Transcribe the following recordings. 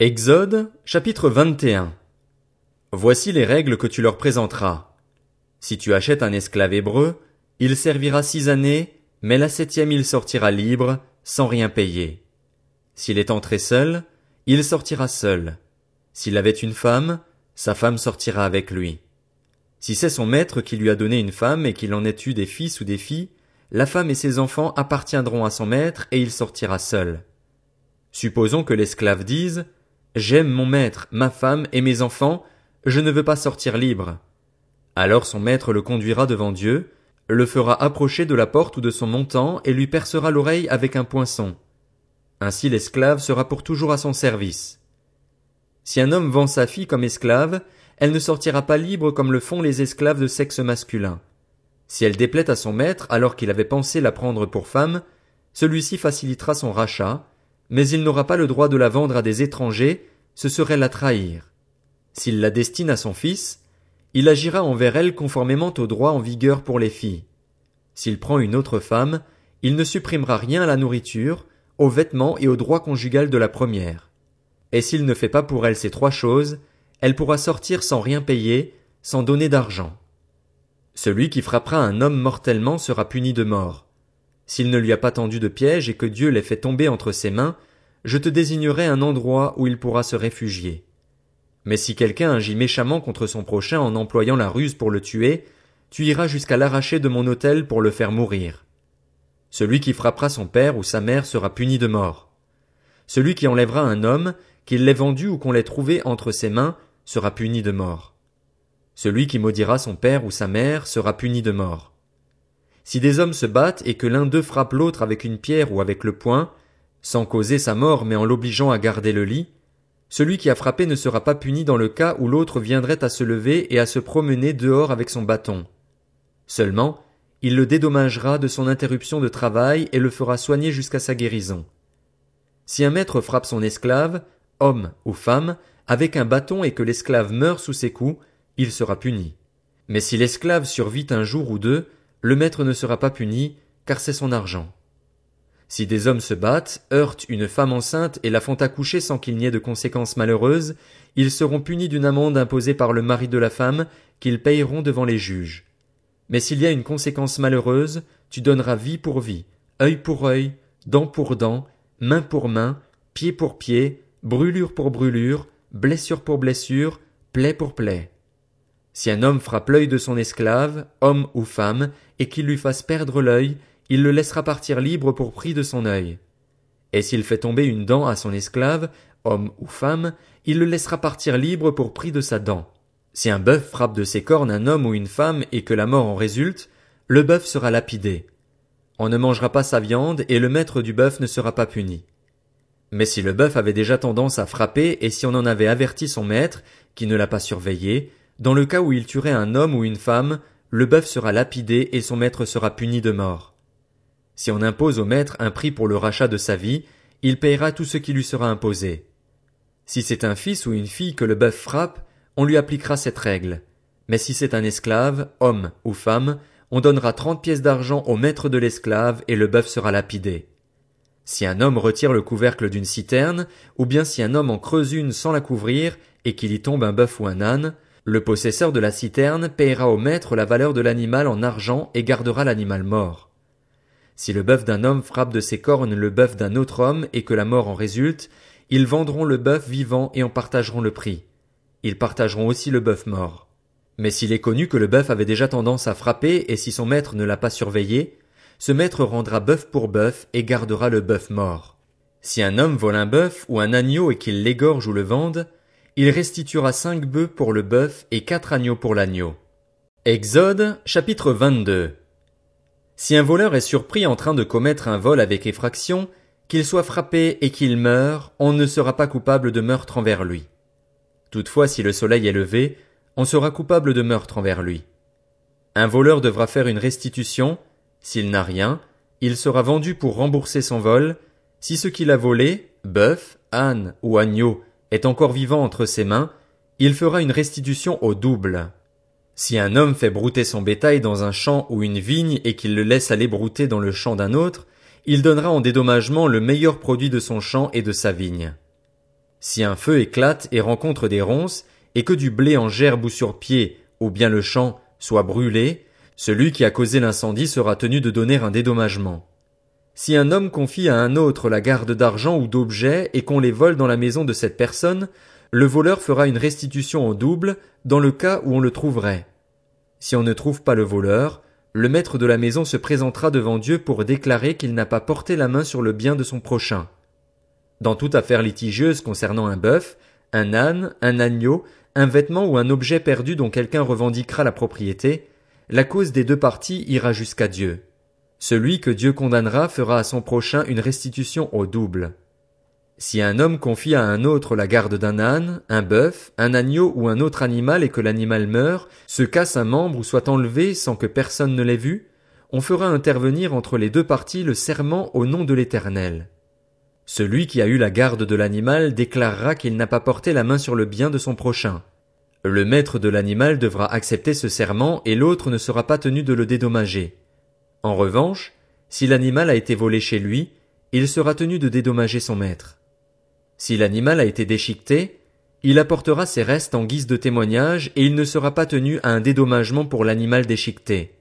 Exode, chapitre 21. Voici les règles que tu leur présenteras. Si tu achètes un esclave hébreu, il servira six années, mais la septième il sortira libre, sans rien payer. S'il est entré seul, il sortira seul. S'il avait une femme, sa femme sortira avec lui. Si c'est son maître qui lui a donné une femme et qu'il en ait eu des fils ou des filles, la femme et ses enfants appartiendront à son maître et il sortira seul. Supposons que l'esclave dise, J'aime mon maître, ma femme et mes enfants, je ne veux pas sortir libre. Alors son maître le conduira devant Dieu, le fera approcher de la porte ou de son montant et lui percera l'oreille avec un poinçon. Ainsi l'esclave sera pour toujours à son service. Si un homme vend sa fille comme esclave, elle ne sortira pas libre comme le font les esclaves de sexe masculin. Si elle déplaît à son maître alors qu'il avait pensé la prendre pour femme, celui-ci facilitera son rachat, mais il n'aura pas le droit de la vendre à des étrangers, ce serait la trahir. S'il la destine à son fils, il agira envers elle conformément au droit en vigueur pour les filles. S'il prend une autre femme, il ne supprimera rien à la nourriture, aux vêtements et au droit conjugal de la première. Et s'il ne fait pas pour elle ces trois choses, elle pourra sortir sans rien payer, sans donner d'argent. Celui qui frappera un homme mortellement sera puni de mort. S'il ne lui a pas tendu de piège et que Dieu l'ait fait tomber entre ses mains, je te désignerai un endroit où il pourra se réfugier. Mais si quelqu'un agit méchamment contre son prochain en employant la ruse pour le tuer, tu iras jusqu'à l'arracher de mon autel pour le faire mourir. Celui qui frappera son père ou sa mère sera puni de mort. Celui qui enlèvera un homme, qu'il l'ait vendu ou qu'on l'ait trouvé entre ses mains, sera puni de mort. Celui qui maudira son père ou sa mère sera puni de mort. Si des hommes se battent et que l'un d'eux frappe l'autre avec une pierre ou avec le poing, sans causer sa mort mais en l'obligeant à garder le lit, celui qui a frappé ne sera pas puni dans le cas où l'autre viendrait à se lever et à se promener dehors avec son bâton. Seulement, il le dédommagera de son interruption de travail et le fera soigner jusqu'à sa guérison. Si un maître frappe son esclave, homme ou femme, avec un bâton et que l'esclave meurt sous ses coups, il sera puni. Mais si l'esclave survit un jour ou deux, le maître ne sera pas puni, car c'est son argent. Si des hommes se battent, heurtent une femme enceinte et la font accoucher sans qu'il n'y ait de conséquences malheureuses, ils seront punis d'une amende imposée par le mari de la femme, qu'ils payeront devant les juges. Mais s'il y a une conséquence malheureuse, tu donneras vie pour vie, œil pour œil, dent pour dent, main pour main, pied pour pied, brûlure pour brûlure, blessure pour blessure, plaie pour plaie. Si un homme frappe l'œil de son esclave, homme ou femme, et qu'il lui fasse perdre l'œil, il le laissera partir libre pour prix de son œil. Et s'il fait tomber une dent à son esclave, homme ou femme, il le laissera partir libre pour prix de sa dent. Si un bœuf frappe de ses cornes un homme ou une femme et que la mort en résulte, le bœuf sera lapidé. On ne mangera pas sa viande et le maître du bœuf ne sera pas puni. Mais si le bœuf avait déjà tendance à frapper et si on en avait averti son maître, qui ne l'a pas surveillé, dans le cas où il tuerait un homme ou une femme, le bœuf sera lapidé et son maître sera puni de mort. Si on impose au maître un prix pour le rachat de sa vie, il payera tout ce qui lui sera imposé. Si c'est un fils ou une fille que le bœuf frappe, on lui appliquera cette règle. Mais si c'est un esclave, homme ou femme, on donnera trente pièces d'argent au maître de l'esclave et le bœuf sera lapidé. Si un homme retire le couvercle d'une citerne, ou bien si un homme en creuse une sans la couvrir, et qu'il y tombe un bœuf ou un âne, le possesseur de la citerne payera au maître la valeur de l'animal en argent et gardera l'animal mort. Si le bœuf d'un homme frappe de ses cornes le bœuf d'un autre homme et que la mort en résulte, ils vendront le bœuf vivant et en partageront le prix. Ils partageront aussi le bœuf mort. Mais s'il est connu que le bœuf avait déjà tendance à frapper et si son maître ne l'a pas surveillé, ce maître rendra bœuf pour bœuf et gardera le bœuf mort. Si un homme vole un bœuf ou un agneau et qu'il l'égorge ou le vende, il restituera cinq bœufs pour le bœuf et quatre agneaux pour l'agneau. Exode, chapitre 22. Si un voleur est surpris en train de commettre un vol avec effraction, qu'il soit frappé et qu'il meure, on ne sera pas coupable de meurtre envers lui. Toutefois, si le soleil est levé, on sera coupable de meurtre envers lui. Un voleur devra faire une restitution, s'il n'a rien, il sera vendu pour rembourser son vol, si ce qu'il a volé, bœuf, âne ou agneau, est encore vivant entre ses mains, il fera une restitution au double. Si un homme fait brouter son bétail dans un champ ou une vigne et qu'il le laisse aller brouter dans le champ d'un autre, il donnera en dédommagement le meilleur produit de son champ et de sa vigne. Si un feu éclate et rencontre des ronces, et que du blé en gerbe ou sur pied, ou bien le champ, soit brûlé, celui qui a causé l'incendie sera tenu de donner un dédommagement. Si un homme confie à un autre la garde d'argent ou d'objets et qu'on les vole dans la maison de cette personne, le voleur fera une restitution en double dans le cas où on le trouverait. Si on ne trouve pas le voleur, le maître de la maison se présentera devant Dieu pour déclarer qu'il n'a pas porté la main sur le bien de son prochain. Dans toute affaire litigieuse concernant un bœuf, un âne, un agneau, un vêtement ou un objet perdu dont quelqu'un revendiquera la propriété, la cause des deux parties ira jusqu'à Dieu. Celui que Dieu condamnera fera à son prochain une restitution au double. Si un homme confie à un autre la garde d'un âne, un bœuf, un agneau ou un autre animal et que l'animal meurt, se casse un membre ou soit enlevé sans que personne ne l'ait vu, on fera intervenir entre les deux parties le serment au nom de l'Éternel. Celui qui a eu la garde de l'animal déclarera qu'il n'a pas porté la main sur le bien de son prochain. Le maître de l'animal devra accepter ce serment et l'autre ne sera pas tenu de le dédommager. En revanche, si l'animal a été volé chez lui, il sera tenu de dédommager son maître. Si l'animal a été déchiqueté, il apportera ses restes en guise de témoignage et il ne sera pas tenu à un dédommagement pour l'animal déchiqueté.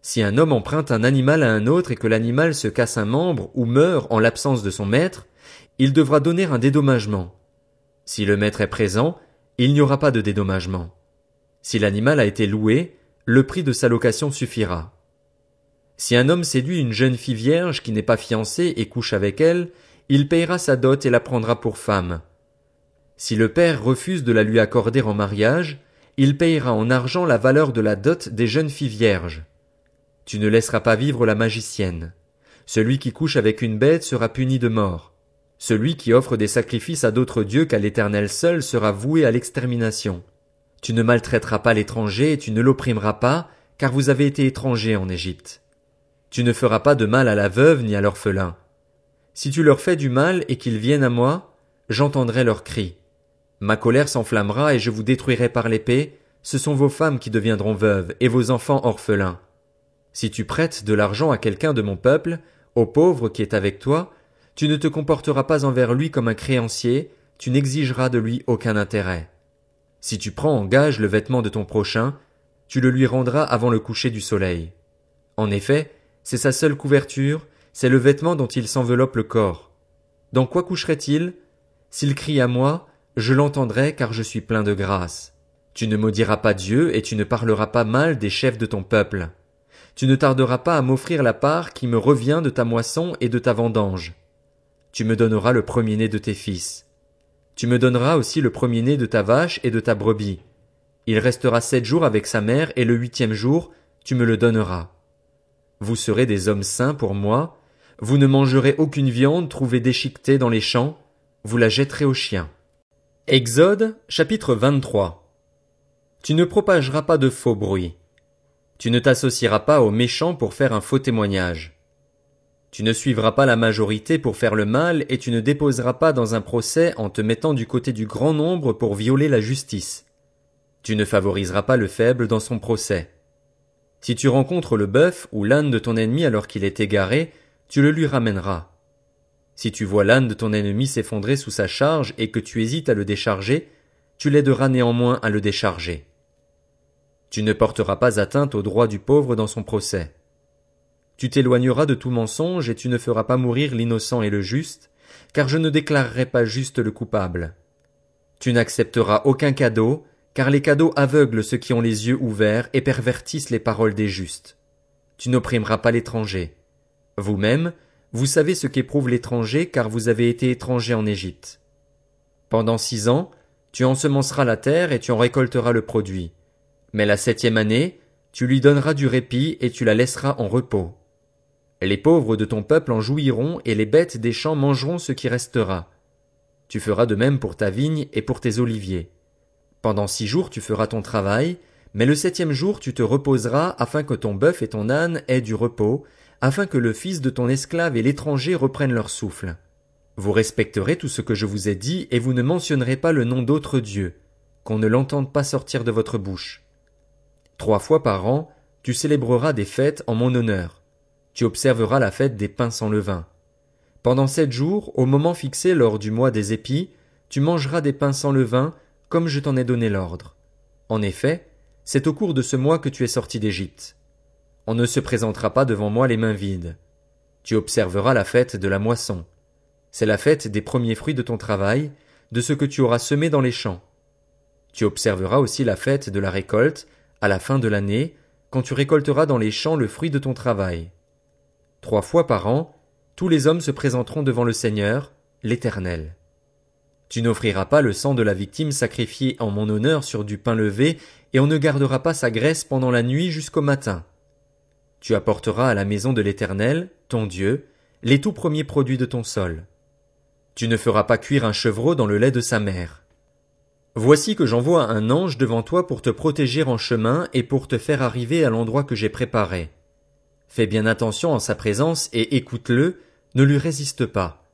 Si un homme emprunte un animal à un autre et que l'animal se casse un membre ou meurt en l'absence de son maître, il devra donner un dédommagement. Si le maître est présent, il n'y aura pas de dédommagement. Si l'animal a été loué, le prix de sa location suffira. Si un homme séduit une jeune fille vierge qui n'est pas fiancée et couche avec elle, il payera sa dot et la prendra pour femme. Si le père refuse de la lui accorder en mariage, il payera en argent la valeur de la dot des jeunes filles vierges. Tu ne laisseras pas vivre la magicienne. Celui qui couche avec une bête sera puni de mort. Celui qui offre des sacrifices à d'autres dieux qu'à l'Éternel seul sera voué à l'extermination. Tu ne maltraiteras pas l'étranger et tu ne l'opprimeras pas, car vous avez été étrangers en Égypte. Tu ne feras pas de mal à la veuve ni à l'orphelin. Si tu leur fais du mal et qu'ils viennent à moi, j'entendrai leurs cris. Ma colère s'enflammera et je vous détruirai par l'épée, ce sont vos femmes qui deviendront veuves et vos enfants orphelins. Si tu prêtes de l'argent à quelqu'un de mon peuple, au pauvre qui est avec toi, tu ne te comporteras pas envers lui comme un créancier, tu n'exigeras de lui aucun intérêt. Si tu prends en gage le vêtement de ton prochain, tu le lui rendras avant le coucher du soleil. En effet, c'est sa seule couverture, c'est le vêtement dont il s'enveloppe le corps. Dans quoi coucherait-il? S'il crie à moi, je l'entendrai car je suis plein de grâce. Tu ne maudiras pas Dieu et tu ne parleras pas mal des chefs de ton peuple. Tu ne tarderas pas à m'offrir la part qui me revient de ta moisson et de ta vendange. Tu me donneras le premier-né de tes fils. Tu me donneras aussi le premier-né de ta vache et de ta brebis. Il restera sept jours avec sa mère et le huitième jour, tu me le donneras. Vous serez des hommes saints pour moi, vous ne mangerez aucune viande trouvée déchiquetée dans les champs, vous la jetterez aux chiens. Exode, chapitre 23. Tu ne propageras pas de faux bruits. Tu ne t'associeras pas aux méchants pour faire un faux témoignage. Tu ne suivras pas la majorité pour faire le mal et tu ne déposeras pas dans un procès en te mettant du côté du grand nombre pour violer la justice. Tu ne favoriseras pas le faible dans son procès. Si tu rencontres le bœuf ou l'âne de ton ennemi alors qu'il est égaré, tu le lui ramèneras. Si tu vois l'âne de ton ennemi s'effondrer sous sa charge et que tu hésites à le décharger, tu l'aideras néanmoins à le décharger. Tu ne porteras pas atteinte au droit du pauvre dans son procès. Tu t'éloigneras de tout mensonge et tu ne feras pas mourir l'innocent et le juste, car je ne déclarerai pas juste le coupable. Tu n'accepteras aucun cadeau, car les cadeaux aveuglent ceux qui ont les yeux ouverts et pervertissent les paroles des justes. Tu n'opprimeras pas l'étranger. Vous-même, vous savez ce qu'éprouve l'étranger car vous avez été étranger en Égypte. Pendant six ans, tu ensemenceras la terre et tu en récolteras le produit. Mais la septième année, tu lui donneras du répit et tu la laisseras en repos. Les pauvres de ton peuple en jouiront et les bêtes des champs mangeront ce qui restera. Tu feras de même pour ta vigne et pour tes oliviers. Pendant six jours tu feras ton travail, mais le septième jour tu te reposeras afin que ton bœuf et ton âne aient du repos, afin que le fils de ton esclave et l'étranger reprennent leur souffle. Vous respecterez tout ce que je vous ai dit, et vous ne mentionnerez pas le nom d'autre Dieu, qu'on ne l'entende pas sortir de votre bouche. Trois fois par an, tu célébreras des fêtes en mon honneur. Tu observeras la fête des pains sans levain. Pendant sept jours, au moment fixé lors du mois des épis, tu mangeras des pains sans levain, comme je t'en ai donné l'ordre. En effet, c'est au cours de ce mois que tu es sorti d'Égypte. On ne se présentera pas devant moi les mains vides. Tu observeras la fête de la moisson. C'est la fête des premiers fruits de ton travail, de ce que tu auras semé dans les champs. Tu observeras aussi la fête de la récolte, à la fin de l'année, quand tu récolteras dans les champs le fruit de ton travail. Trois fois par an, tous les hommes se présenteront devant le Seigneur, l'Éternel. Tu n'offriras pas le sang de la victime sacrifiée en mon honneur sur du pain levé, et on ne gardera pas sa graisse pendant la nuit jusqu'au matin. Tu apporteras à la maison de l'Éternel, ton Dieu, les tout premiers produits de ton sol. Tu ne feras pas cuire un chevreau dans le lait de sa mère. Voici que j'envoie un ange devant toi pour te protéger en chemin et pour te faire arriver à l'endroit que j'ai préparé. Fais bien attention en sa présence et écoute-le, ne lui résiste pas.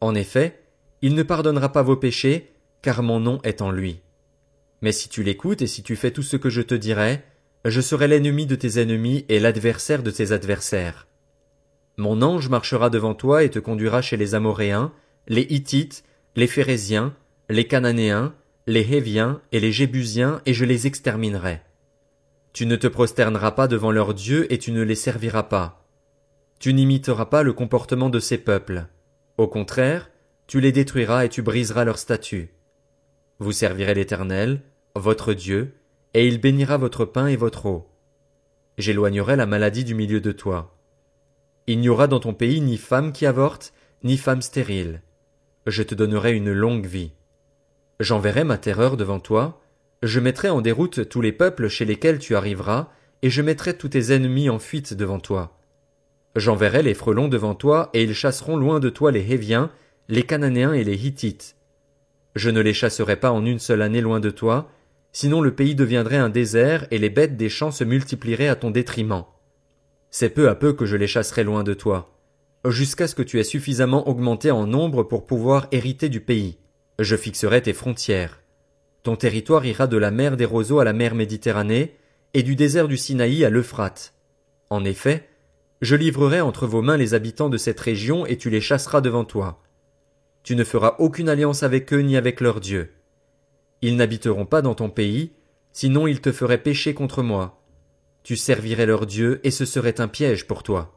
En effet, il ne pardonnera pas vos péchés, car mon nom est en lui. Mais si tu l'écoutes et si tu fais tout ce que je te dirai, je serai l'ennemi de tes ennemis et l'adversaire de tes adversaires. Mon ange marchera devant toi et te conduira chez les Amoréens, les Hittites, les Phérésiens, les Cananéens, les Héviens et les Jébusiens, et je les exterminerai. Tu ne te prosterneras pas devant leurs dieux et tu ne les serviras pas. Tu n'imiteras pas le comportement de ces peuples. Au contraire, tu les détruiras et tu briseras leurs statuts. Vous servirez l'Éternel, votre Dieu, et il bénira votre pain et votre eau. J'éloignerai la maladie du milieu de toi. Il n'y aura dans ton pays ni femme qui avorte, ni femme stérile. Je te donnerai une longue vie. J'enverrai ma terreur devant toi, je mettrai en déroute tous les peuples chez lesquels tu arriveras, et je mettrai tous tes ennemis en fuite devant toi. J'enverrai les frelons devant toi, et ils chasseront loin de toi les Héviens, les Cananéens et les Hittites. Je ne les chasserai pas en une seule année loin de toi, sinon le pays deviendrait un désert et les bêtes des champs se multiplieraient à ton détriment. C'est peu à peu que je les chasserai loin de toi, jusqu'à ce que tu aies suffisamment augmenté en nombre pour pouvoir hériter du pays. Je fixerai tes frontières. Ton territoire ira de la mer des roseaux à la mer Méditerranée, et du désert du Sinaï à l'Euphrate. En effet, je livrerai entre vos mains les habitants de cette région et tu les chasseras devant toi. Tu ne feras aucune alliance avec eux ni avec leurs dieux. Ils n'habiteront pas dans ton pays, sinon ils te feraient pécher contre moi. Tu servirais leurs dieux et ce serait un piège pour toi.